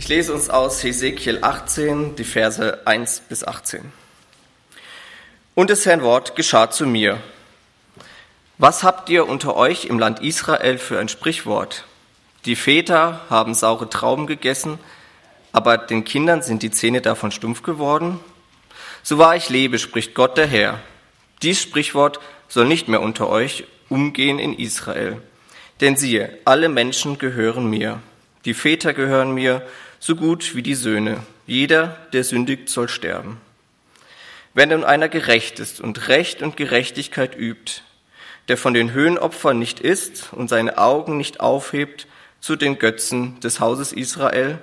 Ich lese uns aus Hesekiel 18, die Verse 1 bis 18. Und des Herrn Wort geschah zu mir. Was habt ihr unter euch im Land Israel für ein Sprichwort? Die Väter haben saure Trauben gegessen, aber den Kindern sind die Zähne davon stumpf geworden? So wahr ich lebe, spricht Gott der Herr. Dies Sprichwort soll nicht mehr unter euch umgehen in Israel. Denn siehe, alle Menschen gehören mir. Die Väter gehören mir, so gut wie die Söhne. Jeder, der sündigt, soll sterben. Wenn nun einer gerecht ist und Recht und Gerechtigkeit übt, der von den Höhenopfern nicht isst und seine Augen nicht aufhebt zu den Götzen des Hauses Israel,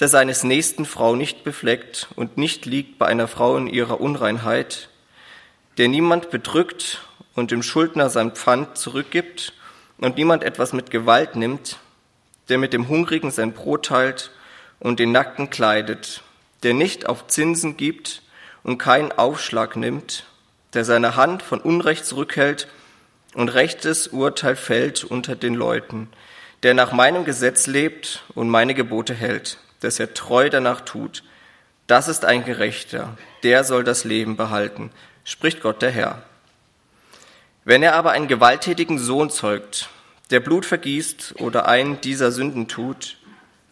der seines nächsten Frau nicht befleckt und nicht liegt bei einer Frau in ihrer Unreinheit, der niemand bedrückt und dem Schuldner sein Pfand zurückgibt und niemand etwas mit Gewalt nimmt, der mit dem Hungrigen sein Brot teilt und den Nackten kleidet, der nicht auf Zinsen gibt und keinen Aufschlag nimmt, der seine Hand von Unrecht zurückhält und rechtes Urteil fällt unter den Leuten, der nach meinem Gesetz lebt und meine Gebote hält, dass er treu danach tut. Das ist ein Gerechter, der soll das Leben behalten, spricht Gott der Herr. Wenn er aber einen gewalttätigen Sohn zeugt, der Blut vergießt oder einen dieser Sünden tut,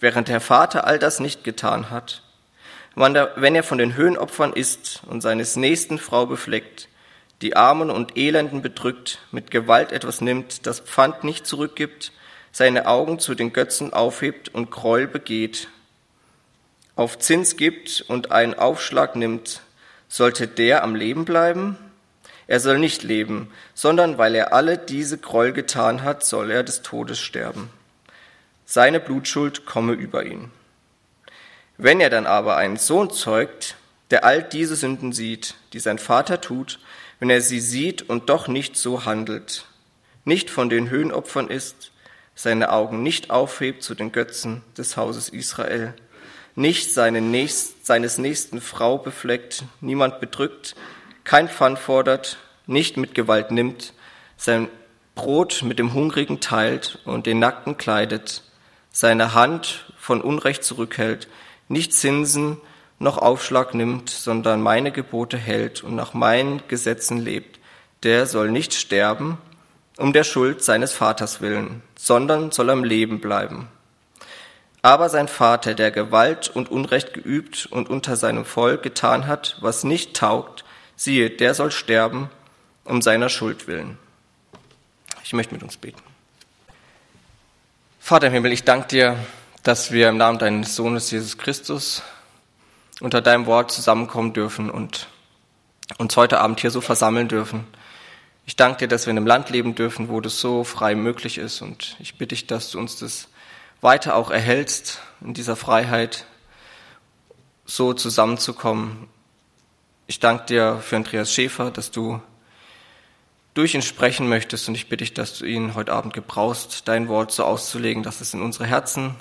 während der Vater all das nicht getan hat, wenn er von den Höhenopfern isst und seines nächsten Frau befleckt, die Armen und Elenden bedrückt, mit Gewalt etwas nimmt, das Pfand nicht zurückgibt, seine Augen zu den Götzen aufhebt und Gräuel begeht, auf Zins gibt und einen Aufschlag nimmt, sollte der am Leben bleiben? Er soll nicht leben, sondern weil er alle diese Gräuel getan hat, soll er des Todes sterben. Seine Blutschuld komme über ihn. Wenn er dann aber einen Sohn zeugt, der all diese Sünden sieht, die sein Vater tut, wenn er sie sieht und doch nicht so handelt, nicht von den Höhenopfern ist, seine Augen nicht aufhebt zu den Götzen des Hauses Israel, nicht seine nächst, seines nächsten Frau befleckt, niemand bedrückt, kein Pfand fordert, nicht mit Gewalt nimmt, sein Brot mit dem Hungrigen teilt und den Nackten kleidet, seine Hand von Unrecht zurückhält, nicht Zinsen noch Aufschlag nimmt, sondern meine Gebote hält und nach meinen Gesetzen lebt, der soll nicht sterben um der Schuld seines Vaters willen, sondern soll am Leben bleiben. Aber sein Vater, der Gewalt und Unrecht geübt und unter seinem Volk getan hat, was nicht taugt, siehe, der soll sterben um seiner Schuld willen. Ich möchte mit uns beten. Vater im Himmel, ich danke dir, dass wir im Namen deines Sohnes Jesus Christus unter deinem Wort zusammenkommen dürfen und uns heute Abend hier so versammeln dürfen. Ich danke dir, dass wir in einem Land leben dürfen, wo das so frei möglich ist und ich bitte dich, dass du uns das weiter auch erhältst, in dieser Freiheit so zusammenzukommen. Ich danke dir für Andreas Schäfer, dass du durch ihn sprechen möchtest und ich bitte dich, dass du ihn heute Abend gebrauchst, dein Wort so auszulegen, dass es in unsere Herzen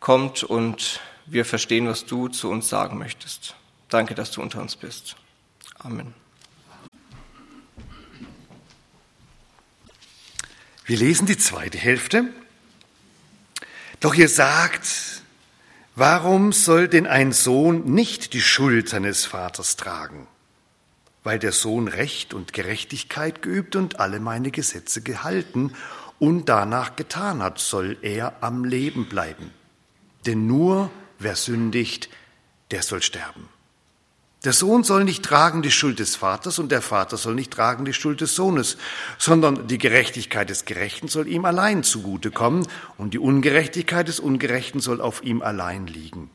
kommt und wir verstehen, was du zu uns sagen möchtest. Danke, dass du unter uns bist. Amen. Wir lesen die zweite Hälfte. Doch ihr sagt, warum soll denn ein Sohn nicht die Schuld seines Vaters tragen? Weil der Sohn Recht und Gerechtigkeit geübt und alle meine Gesetze gehalten und danach getan hat, soll er am Leben bleiben. Denn nur wer sündigt, der soll sterben. Der Sohn soll nicht tragen die Schuld des Vaters und der Vater soll nicht tragen die Schuld des Sohnes, sondern die Gerechtigkeit des Gerechten soll ihm allein zugutekommen und die Ungerechtigkeit des Ungerechten soll auf ihm allein liegen.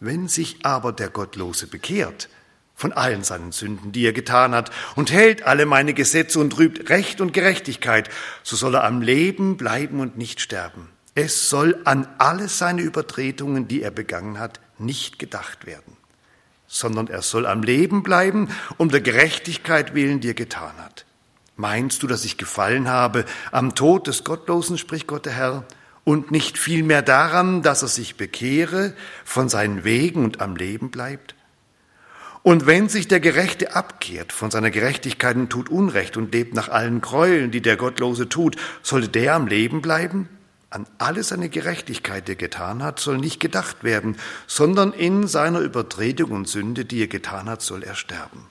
Wenn sich aber der Gottlose bekehrt von allen seinen Sünden, die er getan hat, und hält alle meine Gesetze und rübt Recht und Gerechtigkeit, so soll er am Leben bleiben und nicht sterben. Es soll an alle seine Übertretungen, die er begangen hat, nicht gedacht werden sondern er soll am Leben bleiben, um der Gerechtigkeit willen, die er getan hat. Meinst du, dass ich gefallen habe am Tod des Gottlosen, spricht Gott der Herr, und nicht vielmehr daran, dass er sich bekehre von seinen Wegen und am Leben bleibt? Und wenn sich der Gerechte abkehrt von seiner Gerechtigkeit und tut Unrecht und lebt nach allen Gräueln, die der Gottlose tut, sollte der am Leben bleiben? an alle seine Gerechtigkeit, die er getan hat, soll nicht gedacht werden, sondern in seiner Übertretung und Sünde, die er getan hat, soll er sterben.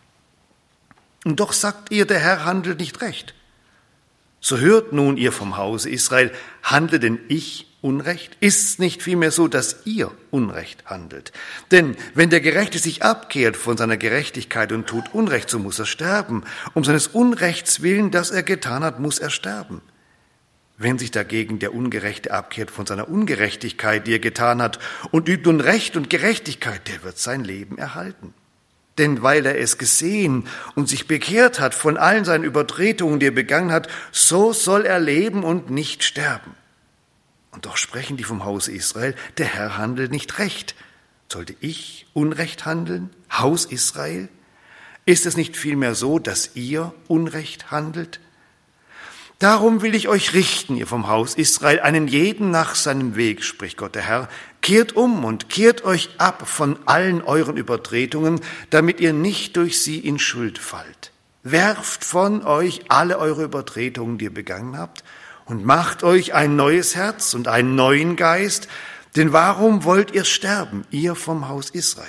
Und doch sagt ihr, der Herr handelt nicht recht. So hört nun ihr vom Hause Israel, handle denn ich Unrecht? Ist es nicht vielmehr so, dass ihr Unrecht handelt? Denn wenn der Gerechte sich abkehrt von seiner Gerechtigkeit und tut Unrecht, so muss er sterben. Um seines Unrechts willen, das er getan hat, muss er sterben. Wenn sich dagegen der Ungerechte abkehrt von seiner Ungerechtigkeit, die er getan hat, und übt nun Recht und Gerechtigkeit, der wird sein Leben erhalten. Denn weil er es gesehen und sich bekehrt hat von allen seinen Übertretungen, die er begangen hat, so soll er leben und nicht sterben. Und doch sprechen die vom Haus Israel, der Herr handelt nicht recht. Sollte ich Unrecht handeln, Haus Israel? Ist es nicht vielmehr so, dass ihr Unrecht handelt? Darum will ich euch richten, ihr vom Haus Israel, einen jeden nach seinem Weg, spricht Gott der Herr. Kehrt um und kehrt euch ab von allen euren Übertretungen, damit ihr nicht durch sie in Schuld fallt. Werft von euch alle eure Übertretungen, die ihr begangen habt, und macht euch ein neues Herz und einen neuen Geist, denn warum wollt ihr sterben, ihr vom Haus Israel?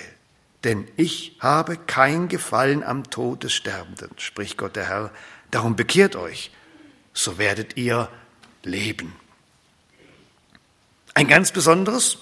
Denn ich habe kein Gefallen am Tod des Sterbenden, spricht Gott der Herr. Darum bekehrt euch so werdet ihr leben. Ein ganz besonderes,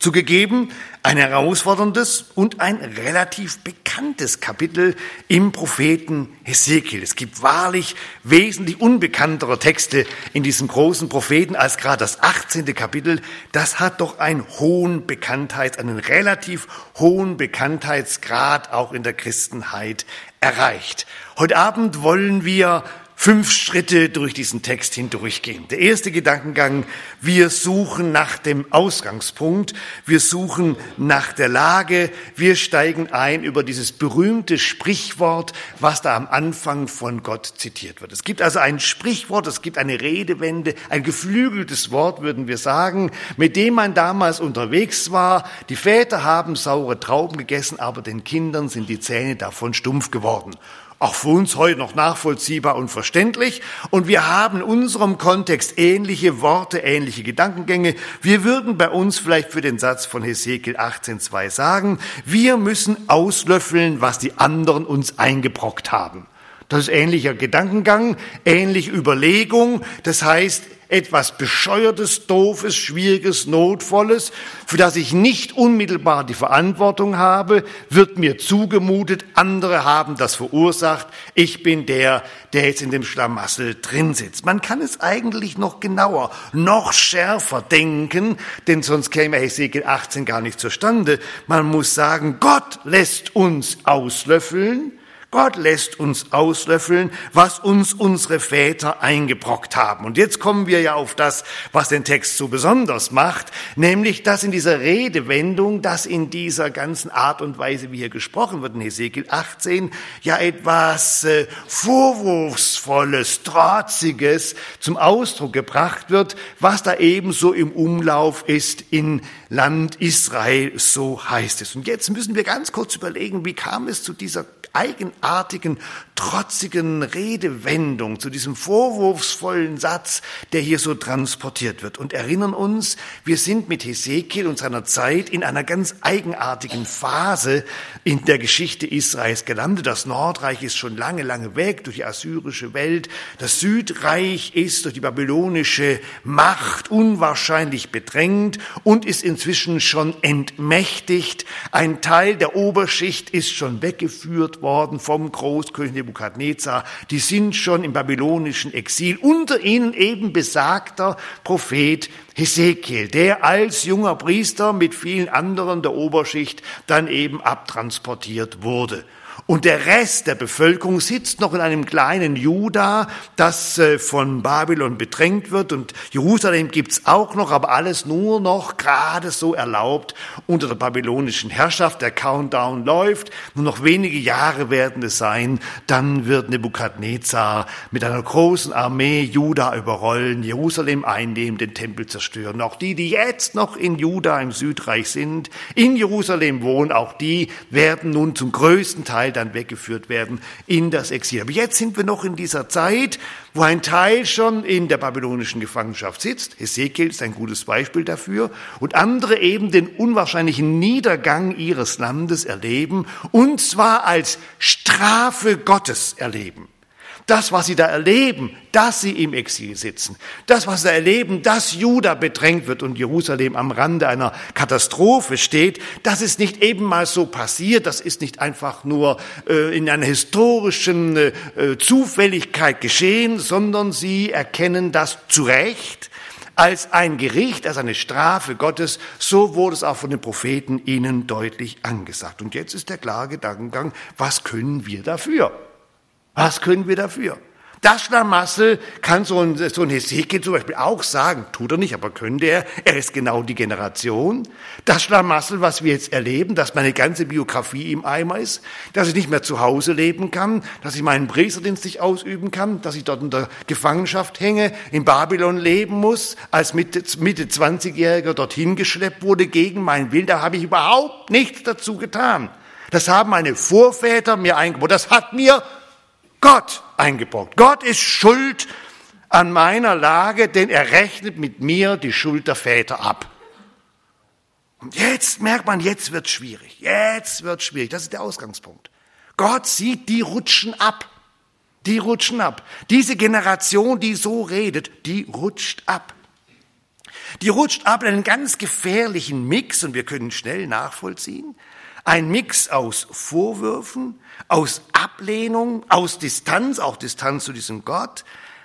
zugegeben, ein herausforderndes und ein relativ bekanntes Kapitel im Propheten Hesekiel. Es gibt wahrlich wesentlich unbekanntere Texte in diesem großen Propheten als gerade das 18. Kapitel. Das hat doch einen hohen Bekanntheits, einen relativ hohen Bekanntheitsgrad auch in der Christenheit erreicht. Heute Abend wollen wir fünf Schritte durch diesen Text hindurchgehen. Der erste Gedankengang, wir suchen nach dem Ausgangspunkt, wir suchen nach der Lage, wir steigen ein über dieses berühmte Sprichwort, was da am Anfang von Gott zitiert wird. Es gibt also ein Sprichwort, es gibt eine Redewende, ein geflügeltes Wort, würden wir sagen, mit dem man damals unterwegs war. Die Väter haben saure Trauben gegessen, aber den Kindern sind die Zähne davon stumpf geworden auch für uns heute noch nachvollziehbar und verständlich. Und wir haben in unserem Kontext ähnliche Worte, ähnliche Gedankengänge. Wir würden bei uns vielleicht für den Satz von Hesekiel 18.2 sagen, wir müssen auslöffeln, was die anderen uns eingebrockt haben. Das ist ähnlicher Gedankengang, ähnliche Überlegung. Das heißt, etwas Bescheuertes, Doofes, Schwieriges, Notvolles, für das ich nicht unmittelbar die Verantwortung habe, wird mir zugemutet, andere haben das verursacht, ich bin der, der jetzt in dem Schlamassel drin sitzt. Man kann es eigentlich noch genauer, noch schärfer denken, denn sonst käme Hesekiel 18 gar nicht zustande. Man muss sagen, Gott lässt uns auslöffeln, Gott lässt uns auslöffeln, was uns unsere Väter eingebrockt haben. Und jetzt kommen wir ja auf das, was den Text so besonders macht, nämlich, dass in dieser Redewendung, dass in dieser ganzen Art und Weise, wie hier gesprochen wird in Hesekiel 18, ja etwas äh, Vorwurfsvolles, Trotziges zum Ausdruck gebracht wird, was da ebenso im Umlauf ist in Land Israel, so heißt es. Und jetzt müssen wir ganz kurz überlegen, wie kam es zu dieser eigenartigen, trotzigen Redewendung, zu diesem vorwurfsvollen Satz, der hier so transportiert wird und erinnern uns, wir sind mit Hesekiel und seiner Zeit in einer ganz eigenartigen Phase in der Geschichte Israels gelandet. Das Nordreich ist schon lange, lange weg durch die assyrische Welt. Das Südreich ist durch die babylonische Macht unwahrscheinlich bedrängt und ist inzwischen schon entmächtigt. Ein Teil der Oberschicht ist schon weggeführt worden vom Großkönig Nebukadnezar. Die sind schon im babylonischen Exil. Unter ihnen eben besagter Prophet Hesekiel, der als junger Priester mit vielen anderen der Oberschicht dann eben abtransportiert wurde. Und der Rest der Bevölkerung sitzt noch in einem kleinen Juda, das äh, von Babylon bedrängt wird. Und Jerusalem gibt's auch noch, aber alles nur noch gerade so erlaubt unter der babylonischen Herrschaft. Der Countdown läuft. Nur noch wenige Jahre werden es sein. Dann wird Nebukadnezar mit einer großen Armee Juda überrollen, Jerusalem einnehmen, den Tempel zerstören. Auch die, die jetzt noch in Juda im Südreich sind, in Jerusalem wohnen, auch die werden nun zum größten Teil Teil dann weggeführt werden in das Exil. Aber jetzt sind wir noch in dieser Zeit, wo ein Teil schon in der babylonischen Gefangenschaft sitzt. Ezekiel ist ein gutes Beispiel dafür. Und andere eben den unwahrscheinlichen Niedergang ihres Landes erleben. Und zwar als Strafe Gottes erleben das, was sie da erleben, dass sie im Exil sitzen, das, was sie da erleben, dass Juda bedrängt wird und Jerusalem am Rande einer Katastrophe steht, das ist nicht eben mal so passiert, das ist nicht einfach nur äh, in einer historischen äh, Zufälligkeit geschehen, sondern sie erkennen das zu Recht als ein Gericht, als eine Strafe Gottes. So wurde es auch von den Propheten ihnen deutlich angesagt. Und jetzt ist der klare Gedankengang, was können wir dafür? Was können wir dafür? Das Schlamassel kann so ein, so ein Hesekiel zum Beispiel auch sagen, tut er nicht, aber könnte er. Er ist genau die Generation. Das Schlamassel, was wir jetzt erleben, dass meine ganze Biografie im Eimer ist, dass ich nicht mehr zu Hause leben kann, dass ich meinen Priesterdienst nicht ausüben kann, dass ich dort in der Gefangenschaft hänge, in Babylon leben muss, als Mitte, Mitte 20-Jähriger dorthin geschleppt wurde gegen meinen Willen. Da habe ich überhaupt nichts dazu getan. Das haben meine Vorväter mir eingebaut. Das hat mir Gott eingebrockt. Gott ist schuld an meiner Lage, denn er rechnet mit mir die Schuld der Väter ab. Und jetzt merkt man, jetzt wird schwierig. Jetzt wird schwierig. Das ist der Ausgangspunkt. Gott sieht, die rutschen ab. Die rutschen ab. Diese Generation, die so redet, die rutscht ab. Die rutscht ab in einen ganz gefährlichen Mix und wir können schnell nachvollziehen. Ein Mix aus Vorwürfen, aus Ablehnung, aus Distanz, auch Distanz zu diesem Gott,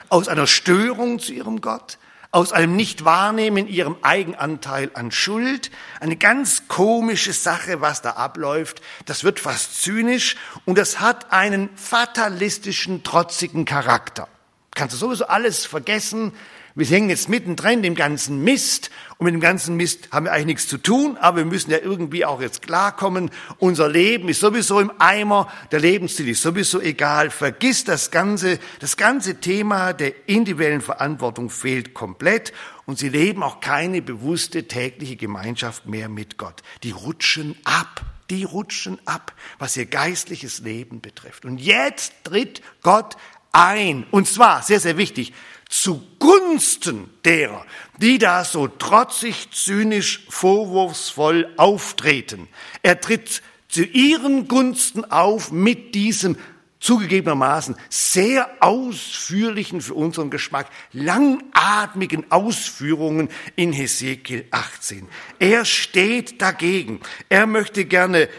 aus einer Störung zu ihrem Gott, aus einem Nichtwahrnehmen ihrem Eigenanteil an Schuld. Eine ganz komische Sache, was da abläuft. Das wird fast zynisch und das hat einen fatalistischen, trotzigen Charakter. Kannst du sowieso alles vergessen, wir hängen jetzt mittendrin dem ganzen Mist und mit dem ganzen Mist haben wir eigentlich nichts zu tun, aber wir müssen ja irgendwie auch jetzt klarkommen. Unser Leben ist sowieso im Eimer, der Lebensstil ist sowieso egal. Vergiss das ganze, das ganze Thema der individuellen Verantwortung fehlt komplett und sie leben auch keine bewusste tägliche Gemeinschaft mehr mit Gott. Die rutschen ab. Die rutschen ab, was ihr geistliches Leben betrifft. Und jetzt tritt Gott ein. Und zwar, sehr, sehr wichtig, zugunsten derer, die da so trotzig, zynisch, vorwurfsvoll auftreten. Er tritt zu ihren Gunsten auf mit diesem zugegebenermaßen sehr ausführlichen, für unseren Geschmack, langatmigen Ausführungen in Hesekiel 18. Er steht dagegen. Er möchte gerne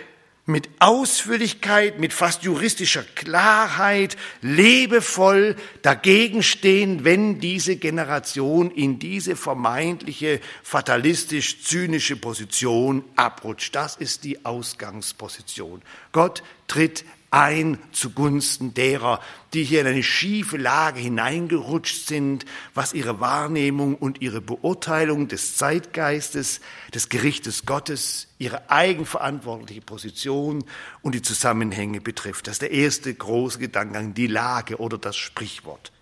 mit Ausführlichkeit, mit fast juristischer Klarheit, lebevoll dagegen stehen, wenn diese Generation in diese vermeintliche fatalistisch-zynische Position abrutscht. Das ist die Ausgangsposition. Gott tritt ein zugunsten derer, die hier in eine schiefe Lage hineingerutscht sind, was ihre Wahrnehmung und ihre Beurteilung des Zeitgeistes, des Gerichtes Gottes, ihre eigenverantwortliche Position und die Zusammenhänge betrifft. Das ist der erste große Gedankengang, die Lage oder das Sprichwort.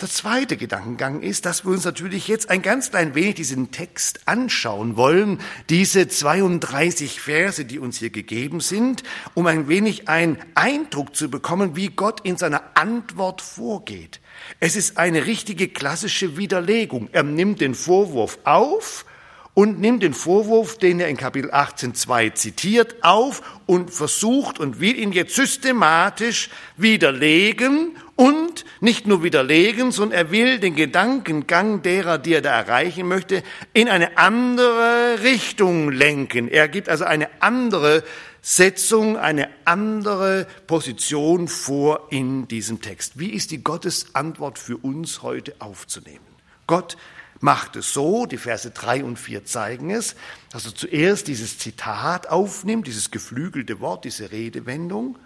Der zweite Gedankengang ist, dass wir uns natürlich jetzt ein ganz klein wenig diesen Text anschauen wollen, diese 32 Verse, die uns hier gegeben sind, um ein wenig einen Eindruck zu bekommen, wie Gott in seiner Antwort vorgeht. Es ist eine richtige klassische Widerlegung. Er nimmt den Vorwurf auf und nimmt den Vorwurf, den er in Kapitel 18.2 zitiert, auf und versucht und will ihn jetzt systematisch widerlegen und nicht nur widerlegen, sondern er will den Gedankengang derer, die er da erreichen möchte, in eine andere Richtung lenken. Er gibt also eine andere Setzung, eine andere Position vor in diesem Text. Wie ist die Gottesantwort für uns heute aufzunehmen? Gott macht es so, die Verse drei und vier zeigen es, dass er zuerst dieses Zitat aufnimmt, dieses geflügelte Wort, diese Redewendung,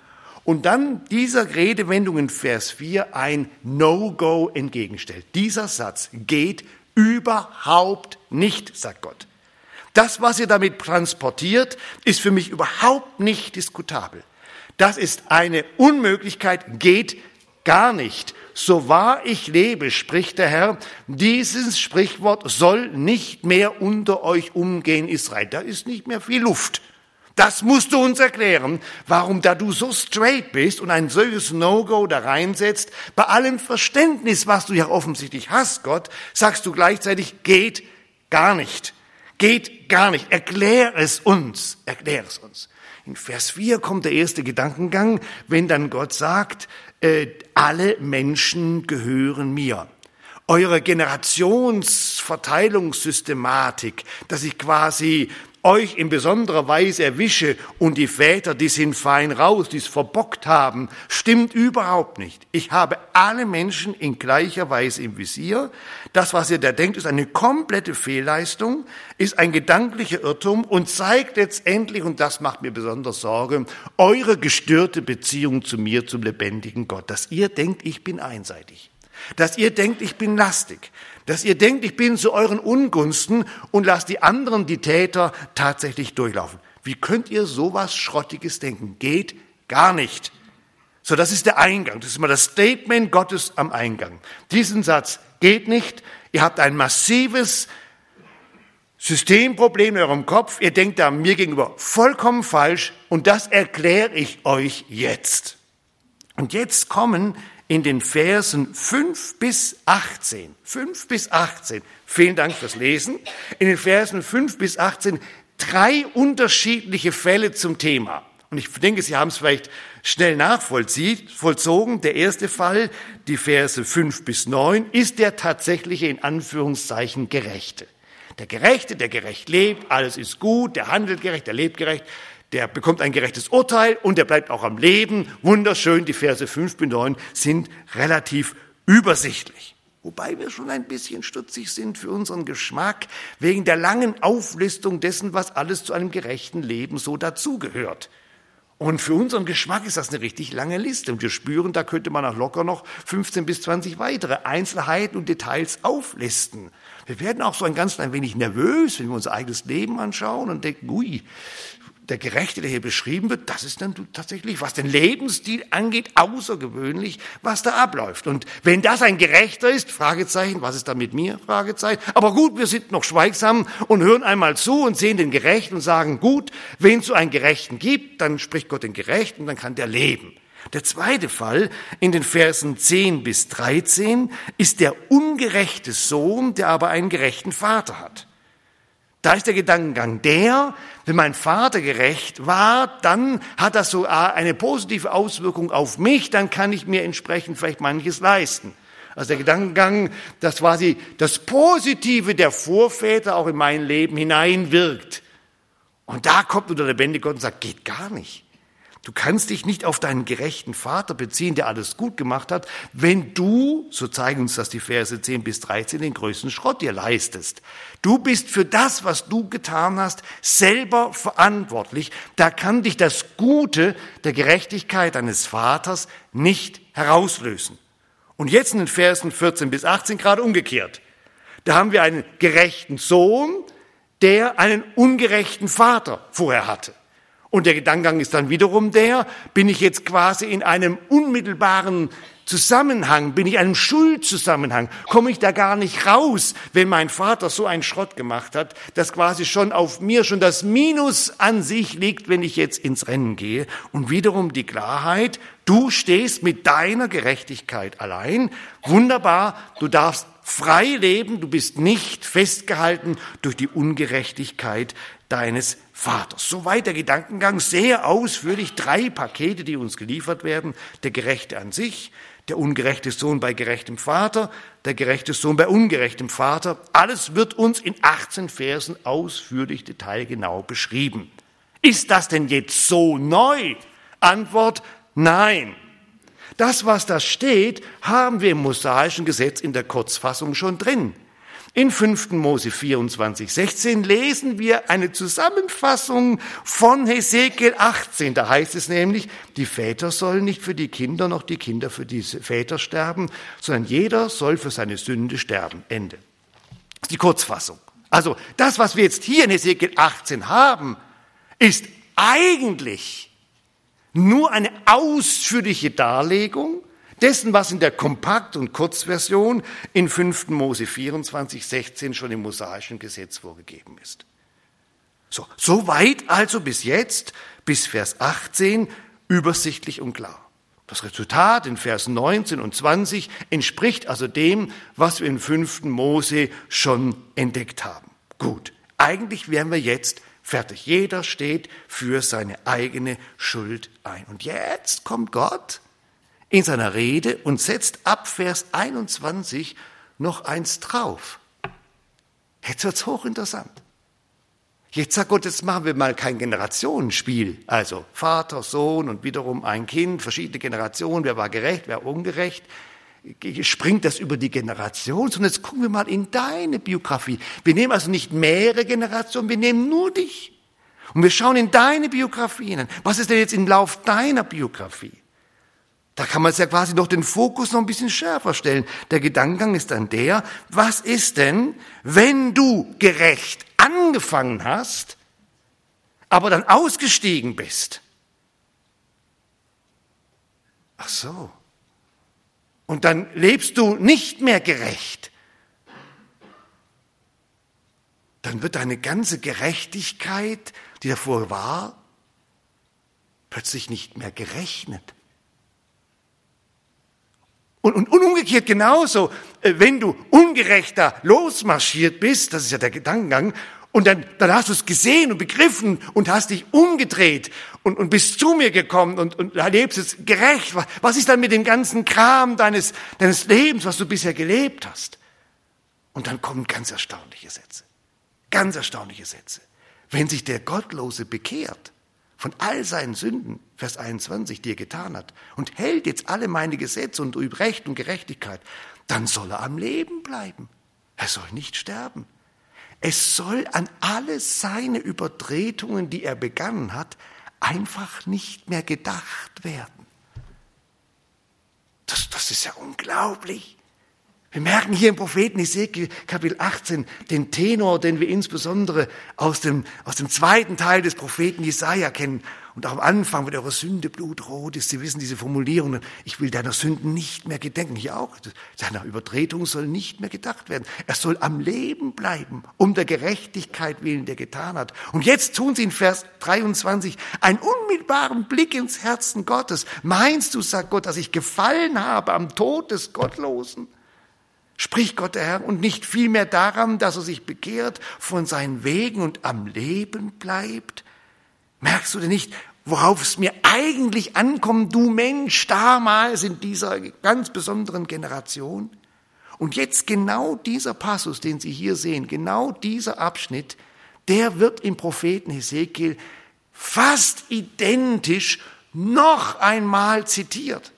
und dann dieser Redewendung in Vers 4 ein No-Go entgegenstellt. Dieser Satz geht überhaupt nicht, sagt Gott. Das, was ihr damit transportiert, ist für mich überhaupt nicht diskutabel. Das ist eine Unmöglichkeit, geht gar nicht. So wahr ich lebe, spricht der Herr, dieses Sprichwort soll nicht mehr unter euch umgehen, Israel. Da ist nicht mehr viel Luft. Das musst du uns erklären, warum da du so straight bist und ein solches No-Go da reinsetzt, bei allem Verständnis, was du ja offensichtlich hast, Gott, sagst du gleichzeitig, geht gar nicht. Geht gar nicht. Erklär es uns. Erklär es uns. In Vers 4 kommt der erste Gedankengang, wenn dann Gott sagt, äh, alle Menschen gehören mir eure Generationsverteilungssystematik, dass ich quasi euch in besonderer Weise erwische und die Väter, die sind fein raus, die es verbockt haben, stimmt überhaupt nicht. Ich habe alle Menschen in gleicher Weise im Visier. Das, was ihr da denkt, ist eine komplette Fehlleistung, ist ein gedanklicher Irrtum und zeigt letztendlich, und das macht mir besonders Sorge, eure gestörte Beziehung zu mir, zum lebendigen Gott, dass ihr denkt, ich bin einseitig dass ihr denkt, ich bin lastig, dass ihr denkt, ich bin zu euren Ungunsten und lasst die anderen, die Täter, tatsächlich durchlaufen. Wie könnt ihr sowas Schrottiges denken? Geht gar nicht. So, das ist der Eingang. Das ist immer das Statement Gottes am Eingang. Diesen Satz geht nicht. Ihr habt ein massives Systemproblem in eurem Kopf. Ihr denkt da mir gegenüber vollkommen falsch und das erkläre ich euch jetzt. Und jetzt kommen in den Versen 5 bis 18, 5 bis 18, vielen Dank fürs Lesen, in den Versen 5 bis 18 drei unterschiedliche Fälle zum Thema. Und ich denke, Sie haben es vielleicht schnell nachvollzogen. Der erste Fall, die Verse 5 bis 9, ist der tatsächliche, in Anführungszeichen, Gerechte. Der Gerechte, der gerecht lebt, alles ist gut, der handelt gerecht, der lebt gerecht der bekommt ein gerechtes Urteil und der bleibt auch am Leben. Wunderschön, die Verse 5 bis 9 sind relativ übersichtlich. Wobei wir schon ein bisschen stutzig sind für unseren Geschmack wegen der langen Auflistung dessen, was alles zu einem gerechten Leben so dazugehört. Und für unseren Geschmack ist das eine richtig lange Liste. Und wir spüren, da könnte man auch locker noch 15 bis 20 weitere Einzelheiten und Details auflisten. Wir werden auch so ein ganz klein wenig nervös, wenn wir unser eigenes Leben anschauen und denken, ui, der Gerechte, der hier beschrieben wird, das ist dann tatsächlich, was den Lebensstil angeht, außergewöhnlich, was da abläuft. Und wenn das ein Gerechter ist, Fragezeichen, was ist da mit mir? Fragezeichen. Aber gut, wir sind noch schweigsam und hören einmal zu und sehen den Gerechten und sagen, gut, wenn es so einen Gerechten gibt, dann spricht Gott den Gerechten und dann kann der leben. Der zweite Fall in den Versen 10 bis 13 ist der ungerechte Sohn, der aber einen gerechten Vater hat. Da ist der Gedankengang der, wenn mein Vater gerecht war, dann hat das so eine positive Auswirkung auf mich, dann kann ich mir entsprechend vielleicht manches leisten. Also der Gedankengang, dass quasi das Positive der Vorväter auch in mein Leben hineinwirkt. Und da kommt nur der lebendige Gott und sagt, geht gar nicht. Du kannst dich nicht auf deinen gerechten Vater beziehen, der alles gut gemacht hat, wenn du, so zeigen uns das die Verse 10 bis 13, den größten Schrott dir leistest. Du bist für das, was du getan hast, selber verantwortlich. Da kann dich das Gute der Gerechtigkeit deines Vaters nicht herauslösen. Und jetzt in den Versen 14 bis 18 gerade umgekehrt. Da haben wir einen gerechten Sohn, der einen ungerechten Vater vorher hatte. Und der Gedankengang ist dann wiederum der, bin ich jetzt quasi in einem unmittelbaren Zusammenhang, bin ich in einem Schuldzusammenhang, komme ich da gar nicht raus, wenn mein Vater so einen Schrott gemacht hat, dass quasi schon auf mir schon das Minus an sich liegt, wenn ich jetzt ins Rennen gehe. Und wiederum die Klarheit, du stehst mit deiner Gerechtigkeit allein. Wunderbar, du darfst frei leben, du bist nicht festgehalten durch die Ungerechtigkeit deines Vaters. Soweit der Gedankengang, sehr ausführlich, drei Pakete, die uns geliefert werden. Der Gerechte an sich, der ungerechte Sohn bei gerechtem Vater, der gerechte Sohn bei ungerechtem Vater. Alles wird uns in 18 Versen ausführlich detailgenau beschrieben. Ist das denn jetzt so neu? Antwort, nein. Das, was da steht, haben wir im mosaischen Gesetz in der Kurzfassung schon drin. In 5. Mose 24, 16 lesen wir eine Zusammenfassung von Hesekiel 18. Da heißt es nämlich, die Väter sollen nicht für die Kinder noch die Kinder für die Väter sterben, sondern jeder soll für seine Sünde sterben. Ende. Das ist die Kurzfassung. Also das, was wir jetzt hier in Hesekiel 18 haben, ist eigentlich nur eine ausführliche Darlegung dessen, was in der Kompakt- und Kurzversion in 5. Mose 24, 16 schon im mosaischen Gesetz vorgegeben ist. So, so weit also bis jetzt, bis Vers 18, übersichtlich und klar. Das Resultat in Vers 19 und 20 entspricht also dem, was wir in 5. Mose schon entdeckt haben. Gut, eigentlich wären wir jetzt fertig. Jeder steht für seine eigene Schuld ein. Und jetzt kommt Gott in seiner Rede und setzt ab Vers 21 noch eins drauf. Jetzt wird's hochinteressant. Jetzt sagt Gott, jetzt machen wir mal kein Generationenspiel. Also Vater, Sohn und wiederum ein Kind, verschiedene Generationen, wer war gerecht, wer ungerecht. Springt das über die Generation, sondern jetzt gucken wir mal in deine Biografie. Wir nehmen also nicht mehrere Generationen, wir nehmen nur dich. Und wir schauen in deine Biografie hinein. Was ist denn jetzt im Lauf deiner Biografie? Da kann man es ja quasi noch den Fokus noch ein bisschen schärfer stellen. Der Gedankengang ist dann der, was ist denn, wenn du gerecht angefangen hast, aber dann ausgestiegen bist. Ach so. Und dann lebst du nicht mehr gerecht. Dann wird deine ganze Gerechtigkeit, die davor war, plötzlich nicht mehr gerechnet. Und, und, und umgekehrt genauso, äh, wenn du ungerechter losmarschiert bist, das ist ja der Gedankengang, und dann, dann hast du es gesehen und begriffen und hast dich umgedreht und, und bist zu mir gekommen und, und erlebst es gerecht. Was ist dann mit dem ganzen Kram deines, deines Lebens, was du bisher gelebt hast? Und dann kommen ganz erstaunliche Sätze. Ganz erstaunliche Sätze. Wenn sich der Gottlose bekehrt, von all seinen Sünden, Vers 21, die er getan hat, und hält jetzt alle meine Gesetze und Recht und Gerechtigkeit, dann soll er am Leben bleiben. Er soll nicht sterben. Es soll an alle seine Übertretungen, die er begangen hat, einfach nicht mehr gedacht werden. Das, das ist ja unglaublich. Wir merken hier im Propheten Ezekiel Kapitel 18 den Tenor, den wir insbesondere aus dem, aus dem zweiten Teil des Propheten Jesaja kennen. Und auch am Anfang, wenn eure Sünde blutrot ist, Sie wissen diese Formulierungen, ich will deiner Sünden nicht mehr gedenken. Hier auch, seiner Übertretung soll nicht mehr gedacht werden. Er soll am Leben bleiben, um der Gerechtigkeit willen, der getan hat. Und jetzt tun Sie in Vers 23 einen unmittelbaren Blick ins Herzen Gottes. Meinst du, sagt Gott, dass ich gefallen habe am Tod des Gottlosen? Spricht Gott der Herr, und nicht vielmehr daran, dass er sich bekehrt von seinen Wegen und am Leben bleibt? Merkst du denn nicht, worauf es mir eigentlich ankommt, du Mensch, damals in dieser ganz besonderen Generation? Und jetzt genau dieser Passus, den Sie hier sehen, genau dieser Abschnitt, der wird im Propheten Hesekiel fast identisch noch einmal zitiert.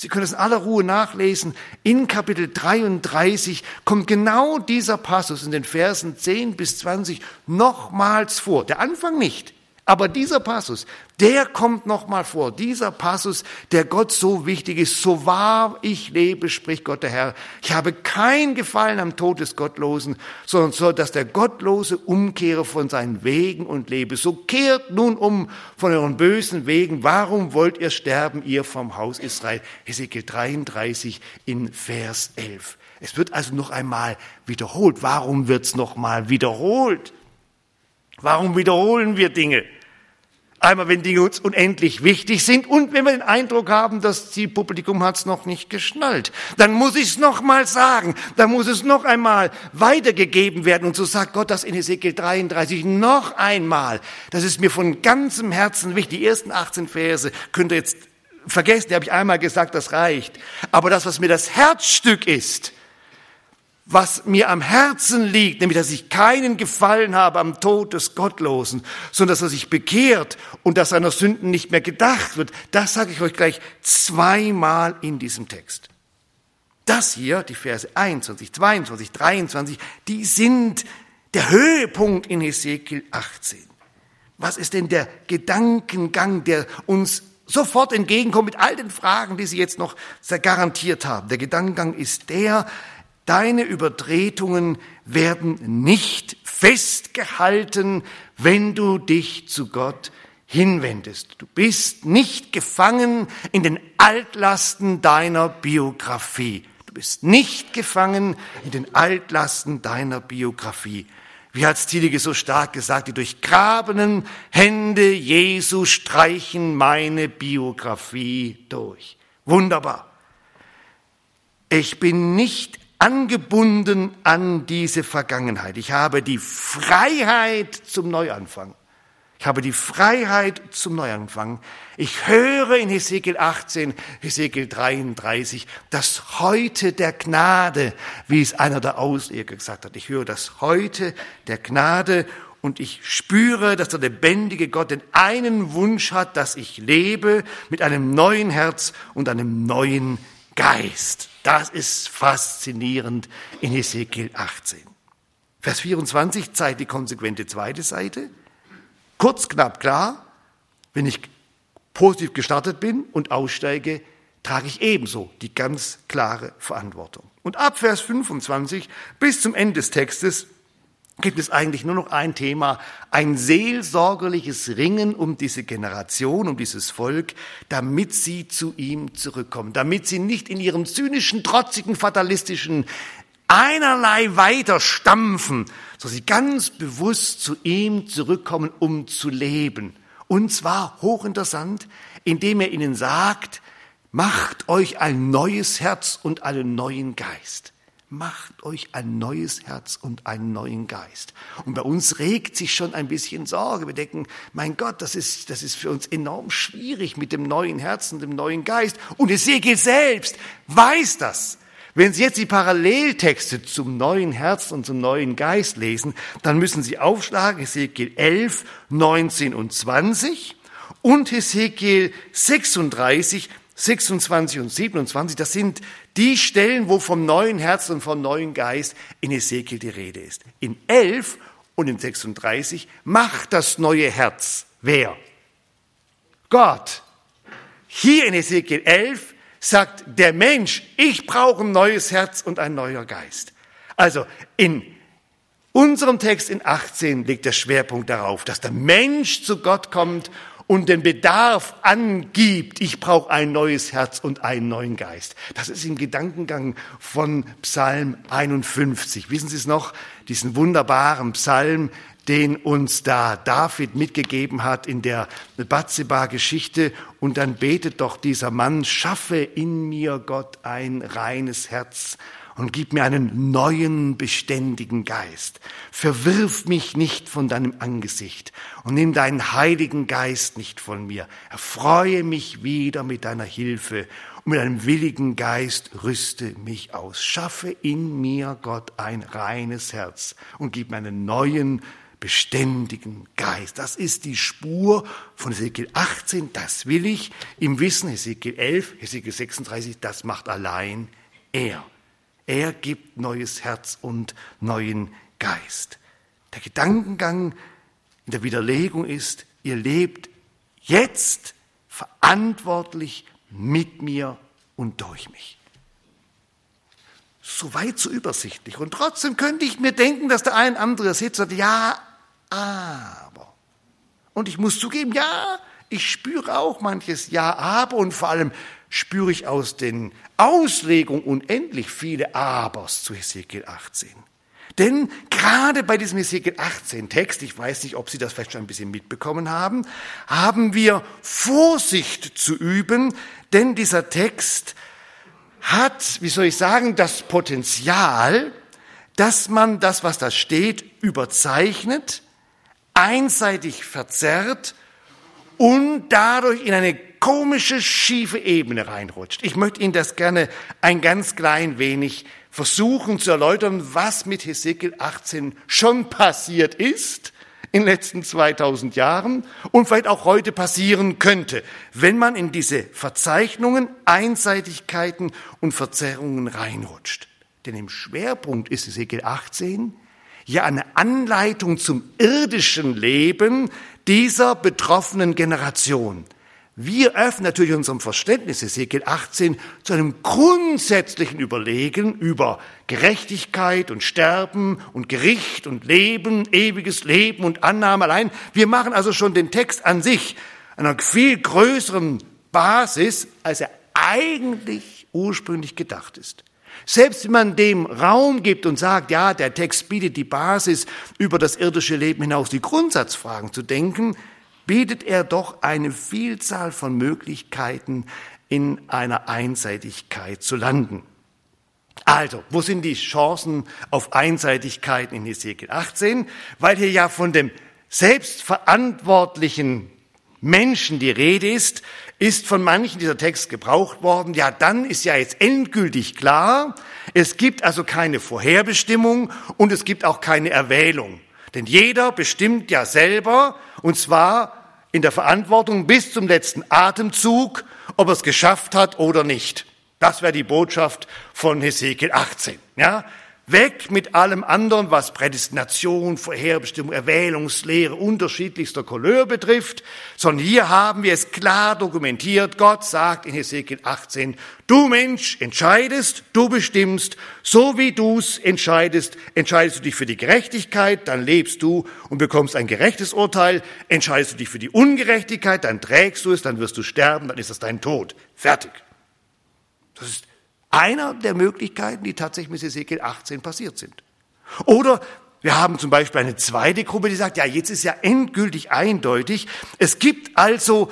Sie können es in aller Ruhe nachlesen. In Kapitel 33 kommt genau dieser Passus in den Versen 10 bis 20 nochmals vor. Der Anfang nicht. Aber dieser Passus, der kommt nochmal vor. Dieser Passus, der Gott so wichtig ist. So wahr ich lebe, spricht Gott der Herr. Ich habe kein Gefallen am Tod des Gottlosen, sondern so, dass der Gottlose umkehre von seinen Wegen und lebe. So kehrt nun um von euren bösen Wegen. Warum wollt ihr sterben, ihr vom Haus Israel? Ezekiel 33 in Vers 11. Es wird also noch einmal wiederholt. Warum wird's noch mal wiederholt? Warum wiederholen wir Dinge? Einmal, wenn Dinge uns unendlich wichtig sind und wenn wir den Eindruck haben, das Zielpublikum hat es noch nicht geschnallt. Dann muss ich es noch mal sagen. Dann muss es noch einmal weitergegeben werden. Und so sagt Gott das in Ezekiel 33 noch einmal. Das ist mir von ganzem Herzen wichtig. Die ersten 18 Verse könnt ihr jetzt vergessen. Die habe ich einmal gesagt, das reicht. Aber das, was mir das Herzstück ist, was mir am Herzen liegt, nämlich dass ich keinen Gefallen habe am Tod des Gottlosen, sondern dass er sich bekehrt und dass seiner Sünden nicht mehr gedacht wird, das sage ich euch gleich zweimal in diesem Text. Das hier, die Verse 21, 22, 23, die sind der Höhepunkt in Hesekiel 18. Was ist denn der Gedankengang, der uns sofort entgegenkommt mit all den Fragen, die Sie jetzt noch garantiert haben? Der Gedankengang ist der, Deine Übertretungen werden nicht festgehalten, wenn du dich zu Gott hinwendest. Du bist nicht gefangen in den Altlasten deiner Biografie. Du bist nicht gefangen in den Altlasten deiner Biografie. Wie hat Stilige so stark gesagt, die durchgrabenen Hände Jesu streichen meine Biografie durch. Wunderbar. Ich bin nicht angebunden an diese Vergangenheit. Ich habe die Freiheit zum Neuanfang. Ich habe die Freiheit zum Neuanfang. Ich höre in Hesekiel 18, Hesekiel 33, das heute der Gnade, wie es einer der Ausleger gesagt hat. Ich höre das heute der Gnade und ich spüre, dass der lebendige Gott den einen Wunsch hat, dass ich lebe mit einem neuen Herz und einem neuen Geist. Das ist faszinierend in Hesekiel 18. Vers 24 zeigt die konsequente zweite Seite. Kurz, knapp, klar, wenn ich positiv gestartet bin und aussteige, trage ich ebenso die ganz klare Verantwortung. Und ab Vers 25 bis zum Ende des Textes gibt es eigentlich nur noch ein Thema, ein seelsorgerliches Ringen um diese Generation, um dieses Volk, damit sie zu ihm zurückkommen, damit sie nicht in ihrem zynischen, trotzigen, fatalistischen einerlei weiter stampfen, so sie ganz bewusst zu ihm zurückkommen, um zu leben. Und zwar hochinteressant, indem er ihnen sagt, macht euch ein neues Herz und einen neuen Geist. Macht euch ein neues Herz und einen neuen Geist. Und bei uns regt sich schon ein bisschen Sorge. Wir denken, mein Gott, das ist, das ist für uns enorm schwierig mit dem neuen Herzen, dem neuen Geist. Und Ezekiel selbst weiß das. Wenn Sie jetzt die Paralleltexte zum neuen Herz und zum neuen Geist lesen, dann müssen Sie aufschlagen Hesekiel 11, 19 und 20 und Hesekiel 36, 26 und 27. Das sind die Stellen, wo vom neuen Herz und vom neuen Geist in Hesekiel die Rede ist. In 11 und in 36 macht das neue Herz wer? Gott. Hier in Hesekiel 11 sagt der Mensch, ich brauche ein neues Herz und ein neuer Geist. Also in unserem Text in 18 liegt der Schwerpunkt darauf, dass der Mensch zu Gott kommt und den Bedarf angibt, ich brauche ein neues Herz und einen neuen Geist. Das ist im Gedankengang von Psalm 51. Wissen Sie es noch? Diesen wunderbaren Psalm, den uns da David mitgegeben hat in der Batzeba-Geschichte. Und dann betet doch dieser Mann, schaffe in mir, Gott, ein reines Herz und gib mir einen neuen, beständigen Geist. Verwirf mich nicht von deinem Angesicht und nimm deinen heiligen Geist nicht von mir. Erfreue mich wieder mit deiner Hilfe und mit einem willigen Geist rüste mich aus. Schaffe in mir, Gott, ein reines Herz und gib mir einen neuen, beständigen Geist. Das ist die Spur von Ezekiel 18, das will ich im Wissen, Ezekiel 11, Ezekiel 36, das macht allein er. Er gibt neues Herz und neuen Geist. Der Gedankengang in der Widerlegung ist, ihr lebt jetzt verantwortlich mit mir und durch mich. So weit so übersichtlich. Und trotzdem könnte ich mir denken, dass der ein andere sitzt und sagt, ja, aber. Und ich muss zugeben, ja, ich spüre auch manches Ja, aber und vor allem spüre ich aus den Auslegungen unendlich viele Abers zu Hesekiel 18. Denn gerade bei diesem Hesekiel 18 Text, ich weiß nicht, ob Sie das vielleicht schon ein bisschen mitbekommen haben, haben wir Vorsicht zu üben, denn dieser Text hat, wie soll ich sagen, das Potenzial, dass man das, was da steht, überzeichnet, einseitig verzerrt und dadurch in eine komische, schiefe Ebene reinrutscht. Ich möchte Ihnen das gerne ein ganz klein wenig versuchen zu erläutern, was mit Hesekiel 18 schon passiert ist in den letzten 2000 Jahren und vielleicht auch heute passieren könnte, wenn man in diese Verzeichnungen, Einseitigkeiten und Verzerrungen reinrutscht. Denn im Schwerpunkt ist Hesekiel 18 ja eine Anleitung zum irdischen Leben dieser betroffenen Generation. Wir öffnen natürlich unserem Verständnis Ezekiel 18 zu einem grundsätzlichen Überlegen über Gerechtigkeit und Sterben und Gericht und Leben, ewiges Leben und Annahme allein. Wir machen also schon den Text an sich einer viel größeren Basis, als er eigentlich ursprünglich gedacht ist. Selbst wenn man dem Raum gibt und sagt, ja, der Text bietet die Basis, über das irdische Leben hinaus die Grundsatzfragen zu denken, bietet er doch eine Vielzahl von Möglichkeiten, in einer Einseitigkeit zu landen. Also, wo sind die Chancen auf Einseitigkeit in Hesekiel 18? Weil hier ja von dem selbstverantwortlichen Menschen die Rede ist, ist von manchen dieser Text gebraucht worden. Ja, dann ist ja jetzt endgültig klar, es gibt also keine Vorherbestimmung und es gibt auch keine Erwählung. Denn jeder bestimmt ja selber, und zwar in der Verantwortung bis zum letzten Atemzug, ob er es geschafft hat oder nicht. Das wäre die Botschaft von Hesekiel 18. Ja? Weg mit allem anderen, was Prädestination, Vorherbestimmung, Erwählungslehre unterschiedlichster Couleur betrifft, sondern hier haben wir es klar dokumentiert. Gott sagt in Hesekiel 18, du Mensch entscheidest, du bestimmst, so wie du es entscheidest, entscheidest du dich für die Gerechtigkeit, dann lebst du und bekommst ein gerechtes Urteil, entscheidest du dich für die Ungerechtigkeit, dann trägst du es, dann wirst du sterben, dann ist das dein Tod. Fertig. Das ist einer der Möglichkeiten, die tatsächlich mit Ezekiel 18 passiert sind. Oder wir haben zum Beispiel eine zweite Gruppe, die sagt, ja, jetzt ist ja endgültig eindeutig, es gibt also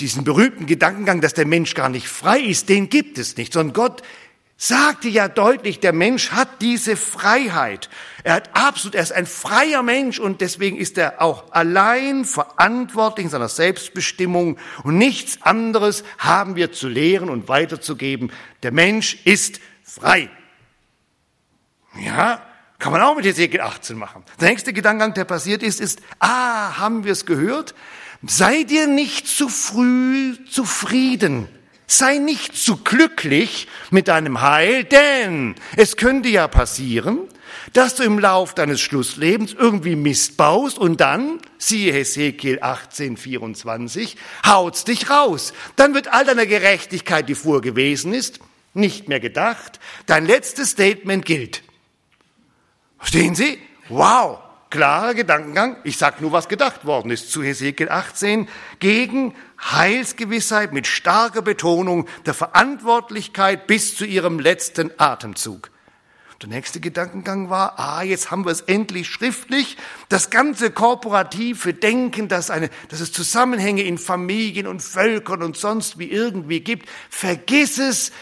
diesen berühmten Gedankengang, dass der Mensch gar nicht frei ist, den gibt es nicht, sondern Gott sagte ja deutlich, der Mensch hat diese Freiheit. Er hat absolut, er ist ein freier Mensch und deswegen ist er auch allein verantwortlich in seiner Selbstbestimmung und nichts anderes haben wir zu lehren und weiterzugeben. Der Mensch ist frei. Ja, kann man auch mit Ezekiel 18 machen. Der nächste Gedankengang, der passiert ist, ist, ah, haben wir es gehört? Sei dir nicht zu früh zufrieden Sei nicht zu glücklich mit deinem Heil, denn es könnte ja passieren, dass du im Lauf deines Schlusslebens irgendwie Mist baust und dann, siehe Hesekiel 18, 24, haut's dich raus. Dann wird all deine Gerechtigkeit, die vorher gewesen ist, nicht mehr gedacht. Dein letztes Statement gilt. Verstehen Sie? Wow! klarer Gedankengang, ich sage nur, was gedacht worden ist zu Hesekiel 18, gegen Heilsgewissheit mit starker Betonung der Verantwortlichkeit bis zu ihrem letzten Atemzug. Der nächste Gedankengang war, ah, jetzt haben wir es endlich schriftlich. Das ganze korporative Denken, dass, eine, dass es Zusammenhänge in Familien und Völkern und sonst wie irgendwie gibt, vergiss es.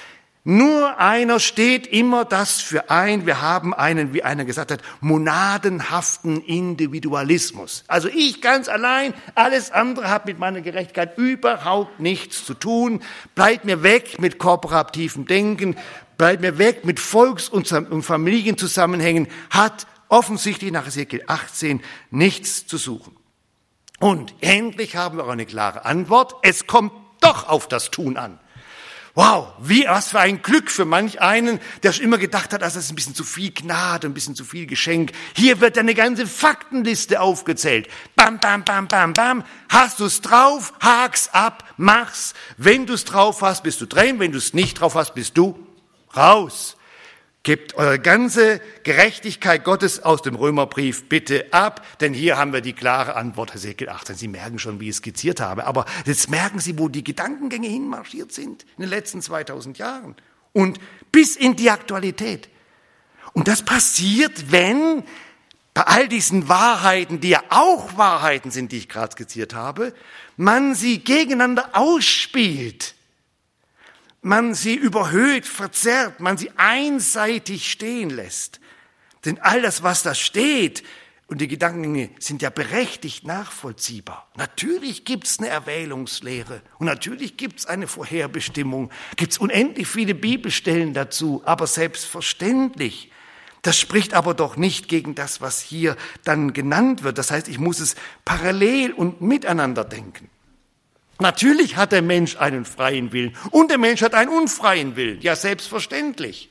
Nur einer steht immer das für ein. Wir haben einen, wie einer gesagt hat, monadenhaften Individualismus. Also ich ganz allein, alles andere hat mit meiner Gerechtigkeit überhaupt nichts zu tun. Bleibt mir weg mit kooperativem Denken, bleibt mir weg mit Volks- und Familienzusammenhängen, hat offensichtlich nach Ezekiel 18 nichts zu suchen. Und endlich haben wir auch eine klare Antwort. Es kommt doch auf das Tun an. Wow, wie, was für ein Glück für manch einen, der schon immer gedacht hat, das ist ein bisschen zu viel Gnade, ein bisschen zu viel Geschenk. Hier wird eine ganze Faktenliste aufgezählt. Bam, bam, bam, bam, bam. Hast du's drauf? Hak's ab, mach's. Wenn du's drauf hast, bist du drin. Wenn du's nicht drauf hast, bist du raus. Gebt eure ganze Gerechtigkeit Gottes aus dem Römerbrief bitte ab, denn hier haben wir die klare Antwort, Herr Sekel 18. Sie merken schon, wie ich es skizziert habe, aber jetzt merken Sie, wo die Gedankengänge hinmarschiert sind in den letzten 2000 Jahren und bis in die Aktualität. Und das passiert, wenn bei all diesen Wahrheiten, die ja auch Wahrheiten sind, die ich gerade skizziert habe, man sie gegeneinander ausspielt man sie überhöht, verzerrt, man sie einseitig stehen lässt. Denn all das, was da steht, und die Gedankengänge sind ja berechtigt nachvollziehbar. Natürlich gibt's eine Erwählungslehre und natürlich gibt's eine Vorherbestimmung, gibt's unendlich viele Bibelstellen dazu, aber selbstverständlich. Das spricht aber doch nicht gegen das, was hier dann genannt wird. Das heißt, ich muss es parallel und miteinander denken. Natürlich hat der Mensch einen freien Willen und der Mensch hat einen unfreien Willen. Ja, selbstverständlich.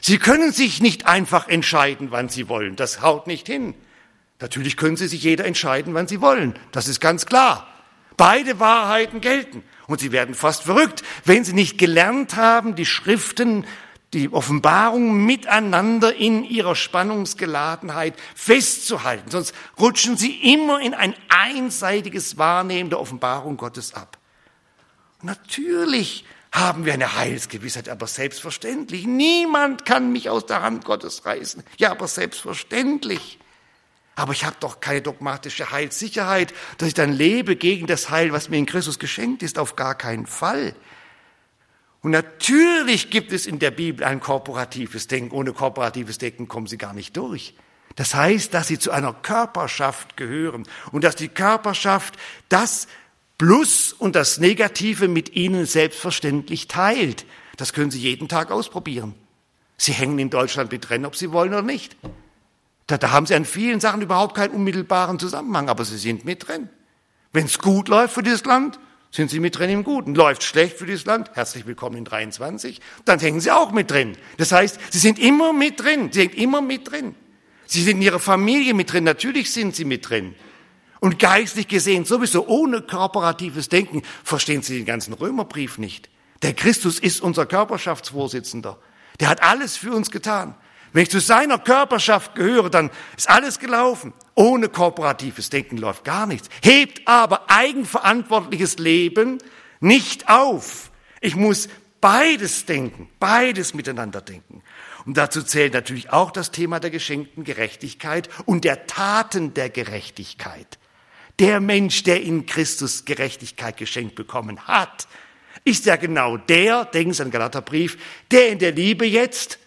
Sie können sich nicht einfach entscheiden, wann Sie wollen. Das haut nicht hin. Natürlich können Sie sich jeder entscheiden, wann Sie wollen. Das ist ganz klar. Beide Wahrheiten gelten. Und Sie werden fast verrückt, wenn Sie nicht gelernt haben, die Schriften die Offenbarung miteinander in ihrer Spannungsgeladenheit festzuhalten. Sonst rutschen sie immer in ein einseitiges Wahrnehmen der Offenbarung Gottes ab. Natürlich haben wir eine Heilsgewissheit, aber selbstverständlich. Niemand kann mich aus der Hand Gottes reißen. Ja, aber selbstverständlich. Aber ich habe doch keine dogmatische Heilssicherheit, dass ich dann lebe gegen das Heil, was mir in Christus geschenkt ist, auf gar keinen Fall. Und natürlich gibt es in der Bibel ein korporatives Denken. Ohne korporatives Denken kommen Sie gar nicht durch. Das heißt, dass Sie zu einer Körperschaft gehören und dass die Körperschaft das Plus und das Negative mit Ihnen selbstverständlich teilt. Das können Sie jeden Tag ausprobieren. Sie hängen in Deutschland mit drin, ob Sie wollen oder nicht. Da, da haben Sie an vielen Sachen überhaupt keinen unmittelbaren Zusammenhang, aber Sie sind mit drin. Wenn es gut läuft für dieses Land, sind Sie mit drin im Guten. Läuft schlecht für dieses Land, herzlich willkommen in 23, dann hängen Sie auch mit drin. Das heißt, Sie sind immer mit drin, Sie hängen immer mit drin. Sie sind in Ihrer Familie mit drin, natürlich sind Sie mit drin. Und geistlich gesehen, sowieso ohne kooperatives Denken, verstehen Sie den ganzen Römerbrief nicht. Der Christus ist unser Körperschaftsvorsitzender. Der hat alles für uns getan. Wenn ich zu seiner Körperschaft gehöre, dann ist alles gelaufen. Ohne kooperatives Denken läuft gar nichts. Hebt aber eigenverantwortliches Leben nicht auf. Ich muss beides denken, beides miteinander denken. Und dazu zählt natürlich auch das Thema der geschenkten Gerechtigkeit und der Taten der Gerechtigkeit. Der Mensch, der in Christus Gerechtigkeit geschenkt bekommen hat, ist ja genau der, denken Sie an Galaterbrief, der in der Liebe jetzt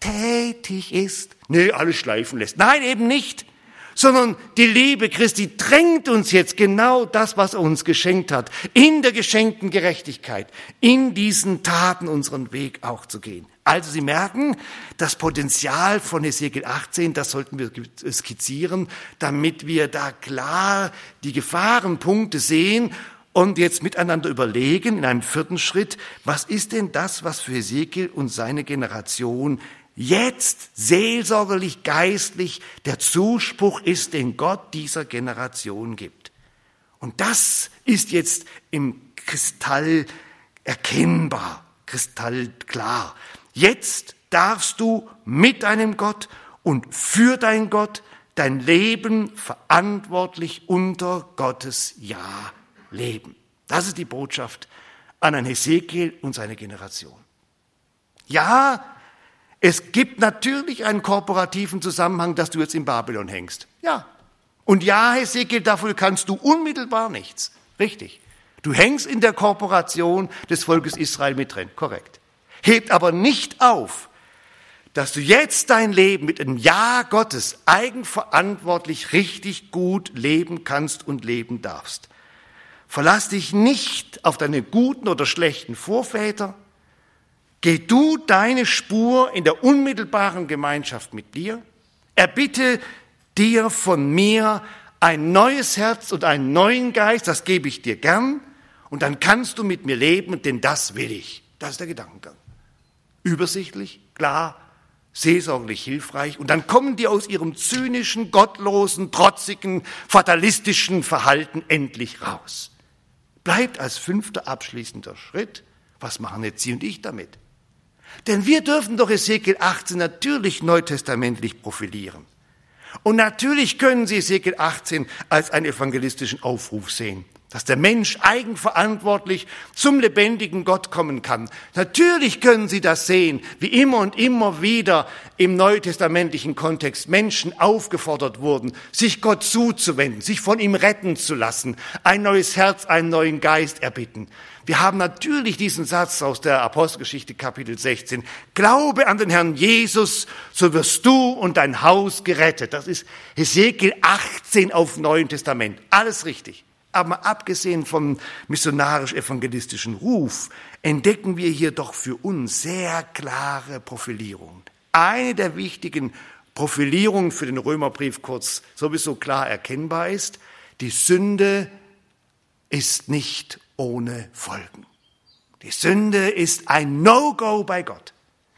tätig ist. Nö, alles schleifen lässt. Nein, eben nicht. Sondern die Liebe Christi drängt uns jetzt genau das, was er uns geschenkt hat, in der geschenkten Gerechtigkeit, in diesen Taten unseren Weg auch zu gehen. Also Sie merken, das Potenzial von Ezekiel 18, das sollten wir skizzieren, damit wir da klar die Gefahrenpunkte sehen und jetzt miteinander überlegen in einem vierten Schritt, was ist denn das, was für Ezekiel und seine Generation jetzt seelsorgerlich, geistlich der Zuspruch ist, den Gott dieser Generation gibt. Und das ist jetzt im Kristall erkennbar, kristallklar. Jetzt darfst du mit deinem Gott und für dein Gott dein Leben verantwortlich unter Gottes Ja leben. Das ist die Botschaft an ein Hesekiel und seine Generation. Ja, es gibt natürlich einen kooperativen Zusammenhang, dass du jetzt in Babylon hängst. Ja. Und ja, Hesekiel, dafür kannst du unmittelbar nichts. Richtig. Du hängst in der Kooperation des Volkes Israel mit drin. Korrekt. Hebt aber nicht auf, dass du jetzt dein Leben mit einem Ja Gottes eigenverantwortlich richtig gut leben kannst und leben darfst. Verlass dich nicht auf deine guten oder schlechten Vorväter, Geh du deine Spur in der unmittelbaren Gemeinschaft mit dir, erbitte dir von mir ein neues Herz und einen neuen Geist, das gebe ich dir gern, und dann kannst du mit mir leben, denn das will ich. Das ist der Gedankengang. Übersichtlich, klar, seelsorglich hilfreich, und dann kommen die aus ihrem zynischen, gottlosen, trotzigen, fatalistischen Verhalten endlich raus. Bleibt als fünfter abschließender Schritt, was machen jetzt Sie und ich damit? Denn wir dürfen doch Ezekiel 18 natürlich neutestamentlich profilieren. Und natürlich können Sie Ezekiel 18 als einen evangelistischen Aufruf sehen, dass der Mensch eigenverantwortlich zum lebendigen Gott kommen kann. Natürlich können Sie das sehen, wie immer und immer wieder im neutestamentlichen Kontext Menschen aufgefordert wurden, sich Gott zuzuwenden, sich von ihm retten zu lassen, ein neues Herz, einen neuen Geist erbitten. Wir haben natürlich diesen Satz aus der Apostelgeschichte Kapitel 16. Glaube an den Herrn Jesus, so wirst du und dein Haus gerettet. Das ist Hesekiel 18 auf Neuen Testament. Alles richtig. Aber abgesehen vom missionarisch-evangelistischen Ruf entdecken wir hier doch für uns sehr klare Profilierungen. Eine der wichtigen Profilierungen für den Römerbrief kurz sowieso klar erkennbar ist, die Sünde ist nicht ohne Folgen. Die Sünde ist ein No-Go bei Gott.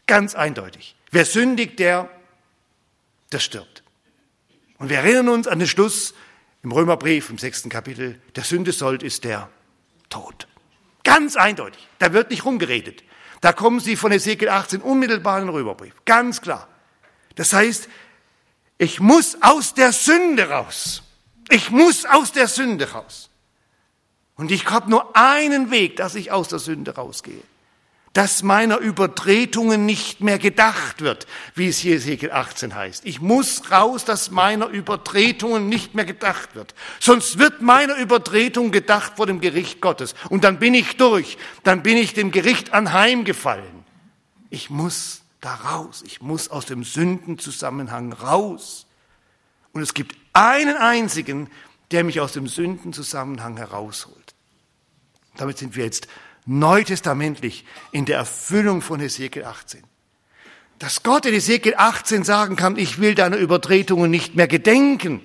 Ganz eindeutig. Wer sündigt, der, der stirbt. Und wir erinnern uns an den Schluss im Römerbrief im sechsten Kapitel. Der Sünde sollt ist der Tod. Ganz eindeutig. Da wird nicht rumgeredet. Da kommen Sie von Ezekiel 18 unmittelbar in den Römerbrief. Ganz klar. Das heißt, ich muss aus der Sünde raus. Ich muss aus der Sünde raus. Und ich habe nur einen Weg, dass ich aus der Sünde rausgehe dass meiner Übertretungen nicht mehr gedacht wird, wie es hier Ezekiel 18 heißt. Ich muss raus, dass meiner Übertretungen nicht mehr gedacht wird. Sonst wird meiner Übertretung gedacht vor dem Gericht Gottes. Und dann bin ich durch. Dann bin ich dem Gericht anheimgefallen. Ich muss da raus. Ich muss aus dem Sündenzusammenhang raus. Und es gibt einen einzigen, der mich aus dem Sündenzusammenhang herausholt. Damit sind wir jetzt neutestamentlich in der Erfüllung von Hesekiel 18. Dass Gott in Hesekiel 18 sagen kann, ich will deine Übertretungen nicht mehr gedenken,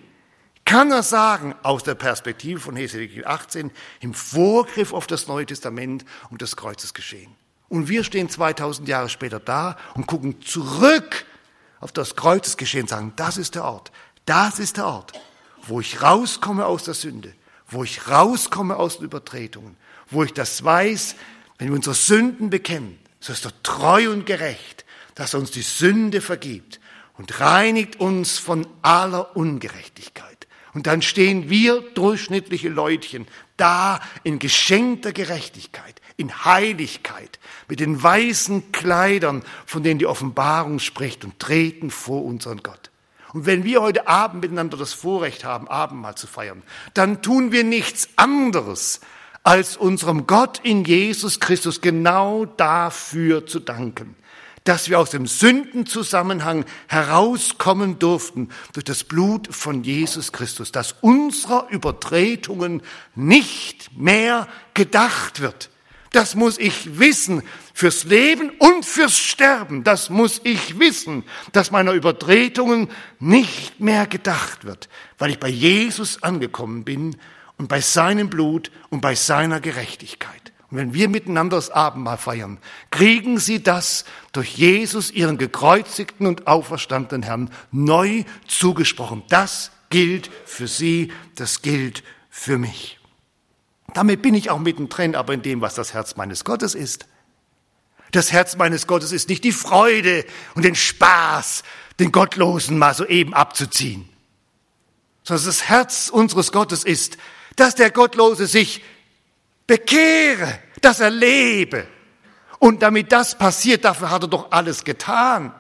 kann er sagen aus der Perspektive von Hesekiel 18 im Vorgriff auf das Neue Testament und das Kreuzesgeschehen. Und wir stehen 2000 Jahre später da und gucken zurück auf das Kreuzesgeschehen und sagen, das ist der Ort, das ist der Ort, wo ich rauskomme aus der Sünde, wo ich rauskomme aus den Übertretungen, wo ich das weiß, wenn wir unsere Sünden bekennen, so ist er treu und gerecht, dass er uns die Sünde vergibt und reinigt uns von aller Ungerechtigkeit. Und dann stehen wir durchschnittliche Leutchen da in geschenkter Gerechtigkeit, in Heiligkeit, mit den weißen Kleidern, von denen die Offenbarung spricht und treten vor unseren Gott. Und wenn wir heute Abend miteinander das Vorrecht haben, Abendmahl zu feiern, dann tun wir nichts anderes, als unserem Gott in Jesus Christus genau dafür zu danken, dass wir aus dem Sündenzusammenhang herauskommen durften durch das Blut von Jesus Christus, dass unserer Übertretungen nicht mehr gedacht wird. Das muss ich wissen fürs Leben und fürs Sterben. Das muss ich wissen, dass meiner Übertretungen nicht mehr gedacht wird, weil ich bei Jesus angekommen bin und bei seinem Blut und bei seiner Gerechtigkeit. Und wenn wir miteinander das Abendmahl feiern, kriegen sie das durch Jesus, ihren gekreuzigten und auferstandenen Herrn, neu zugesprochen. Das gilt für sie, das gilt für mich. Damit bin ich auch mittendrin, aber in dem, was das Herz meines Gottes ist. Das Herz meines Gottes ist nicht die Freude und den Spaß, den Gottlosen mal soeben abzuziehen, sondern das Herz unseres Gottes ist, dass der Gottlose sich bekehre, dass er lebe. Und damit das passiert, dafür hat er doch alles getan.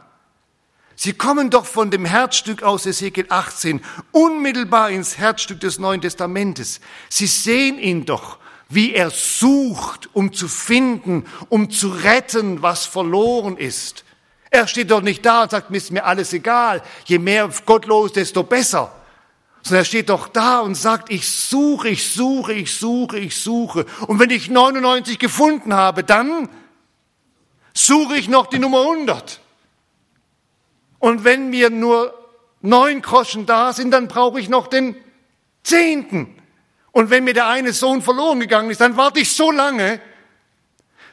Sie kommen doch von dem Herzstück aus Ezekiel 18 unmittelbar ins Herzstück des Neuen Testamentes. Sie sehen ihn doch, wie er sucht, um zu finden, um zu retten, was verloren ist. Er steht doch nicht da und sagt, mir ist mir alles egal. Je mehr gottlos, desto besser sondern er steht doch da und sagt, ich suche, ich suche, ich suche, ich suche. Und wenn ich 99 gefunden habe, dann suche ich noch die Nummer 100. Und wenn mir nur neun Groschen da sind, dann brauche ich noch den zehnten. Und wenn mir der eine Sohn verloren gegangen ist, dann warte ich so lange,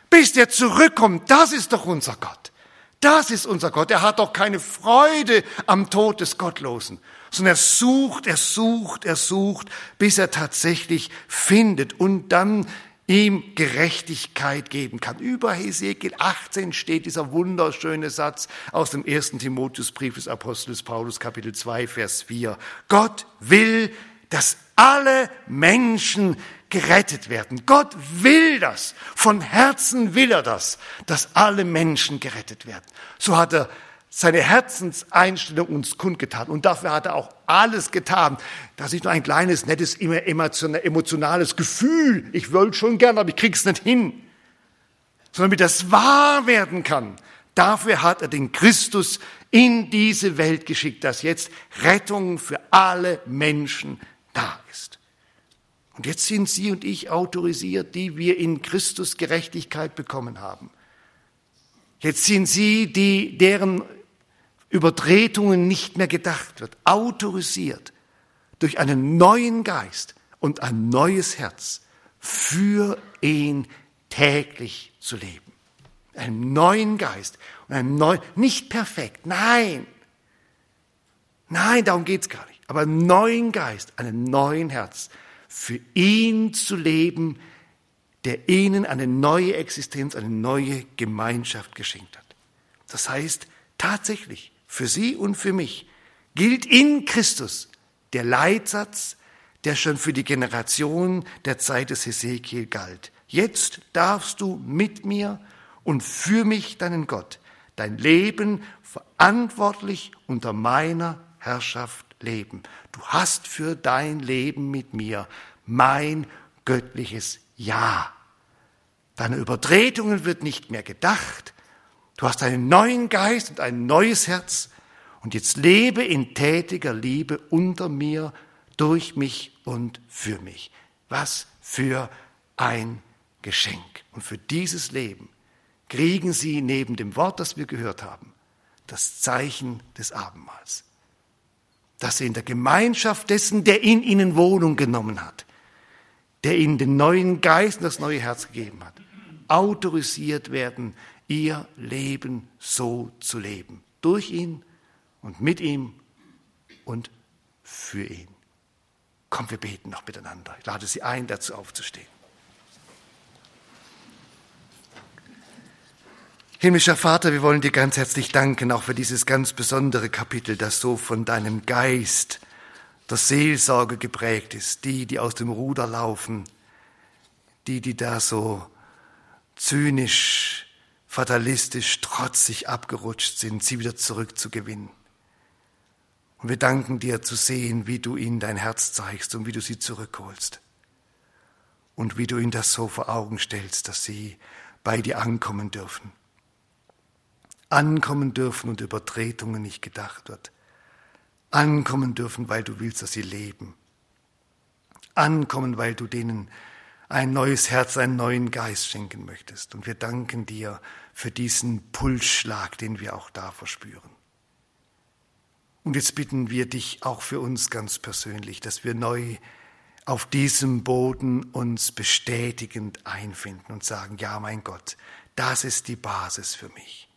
bis der zurückkommt. Das ist doch unser Gott. Das ist unser Gott. Er hat doch keine Freude am Tod des Gottlosen, sondern er sucht, er sucht, er sucht, bis er tatsächlich findet und dann ihm Gerechtigkeit geben kann. Über Hesekiel 18 steht dieser wunderschöne Satz aus dem ersten Timotheusbrief des Apostels Paulus, Kapitel 2, Vers 4. Gott will, dass alle Menschen gerettet werden. Gott will das. Von Herzen will er das, dass alle Menschen gerettet werden. So hat er seine Herzenseinstellung uns kundgetan. Und dafür hat er auch alles getan. Das ist nur ein kleines, nettes, emotionales Gefühl. Ich wollte schon gern, aber ich krieg's nicht hin. Sondern damit das wahr werden kann. Dafür hat er den Christus in diese Welt geschickt, dass jetzt Rettung für alle Menschen da ist. Und jetzt sind Sie und ich autorisiert, die wir in Christus Gerechtigkeit bekommen haben. Jetzt sind Sie, die, deren Übertretungen nicht mehr gedacht wird, autorisiert durch einen neuen Geist und ein neues Herz für ihn täglich zu leben. Einen neuen Geist und einen neuen, nicht perfekt, nein, nein, darum geht's gar nicht, aber einen neuen Geist, einen neuen Herz für ihn zu leben, der ihnen eine neue Existenz, eine neue Gemeinschaft geschenkt hat. Das heißt, tatsächlich, für Sie und für mich gilt in Christus der Leitsatz, der schon für die Generation der Zeit des Hesekiel galt. Jetzt darfst du mit mir und für mich, deinen Gott, dein Leben verantwortlich unter meiner Herrschaft leben. Du hast für dein Leben mit mir mein göttliches Ja. Deine Übertretungen wird nicht mehr gedacht. Du hast einen neuen Geist und ein neues Herz. Und jetzt lebe in tätiger Liebe unter mir, durch mich und für mich. Was für ein Geschenk. Und für dieses Leben kriegen Sie neben dem Wort, das wir gehört haben, das Zeichen des Abendmahls. Dass Sie in der Gemeinschaft dessen, der in Ihnen Wohnung genommen hat, der Ihnen den neuen Geist und das neue Herz gegeben hat, autorisiert werden, Ihr Leben so zu leben. Durch ihn und mit ihm und für ihn. Komm, wir beten noch miteinander. Ich lade Sie ein, dazu aufzustehen. Himmlischer Vater, wir wollen dir ganz herzlich danken, auch für dieses ganz besondere Kapitel, das so von deinem Geist der Seelsorge geprägt ist. Die, die aus dem Ruder laufen, die, die da so zynisch, fatalistisch, trotzig abgerutscht sind, sie wieder zurückzugewinnen. Und wir danken dir zu sehen, wie du ihnen dein Herz zeigst und wie du sie zurückholst. Und wie du ihnen das so vor Augen stellst, dass sie bei dir ankommen dürfen. Ankommen dürfen und Übertretungen nicht gedacht wird. Ankommen dürfen, weil du willst, dass sie leben. Ankommen, weil du denen ein neues Herz, einen neuen Geist schenken möchtest. Und wir danken dir für diesen Pulsschlag, den wir auch da verspüren. Und jetzt bitten wir dich auch für uns ganz persönlich, dass wir neu auf diesem Boden uns bestätigend einfinden und sagen, ja mein Gott, das ist die Basis für mich.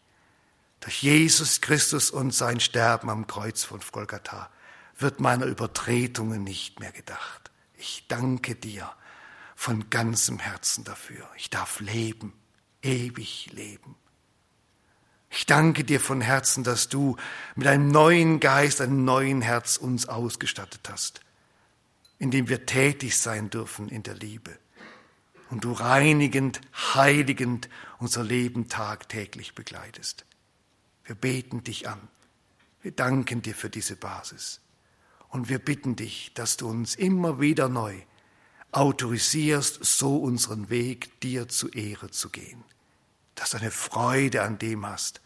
Durch Jesus Christus und sein Sterben am Kreuz von Golgatha wird meiner Übertretungen nicht mehr gedacht. Ich danke dir von ganzem Herzen dafür. Ich darf leben, ewig leben. Ich danke dir von Herzen, dass du mit einem neuen Geist, einem neuen Herz uns ausgestattet hast, in dem wir tätig sein dürfen in der Liebe. Und du reinigend, heiligend unser Leben tagtäglich begleitest. Wir beten dich an. Wir danken dir für diese Basis. Und wir bitten dich, dass du uns immer wieder neu autorisierst, so unseren Weg dir zu Ehre zu gehen. Dass du eine Freude an dem hast,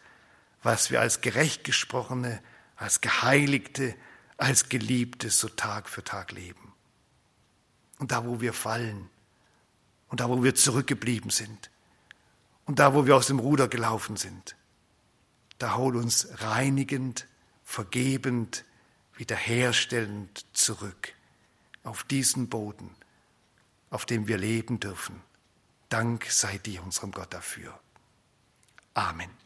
was wir als gerecht gesprochene, als Geheiligte, als Geliebte so Tag für Tag leben. Und da, wo wir fallen, und da, wo wir zurückgeblieben sind, und da, wo wir aus dem Ruder gelaufen sind, da hol uns reinigend, vergebend, wiederherstellend zurück auf diesen Boden, auf dem wir leben dürfen. Dank sei dir, unserem Gott, dafür. Amen.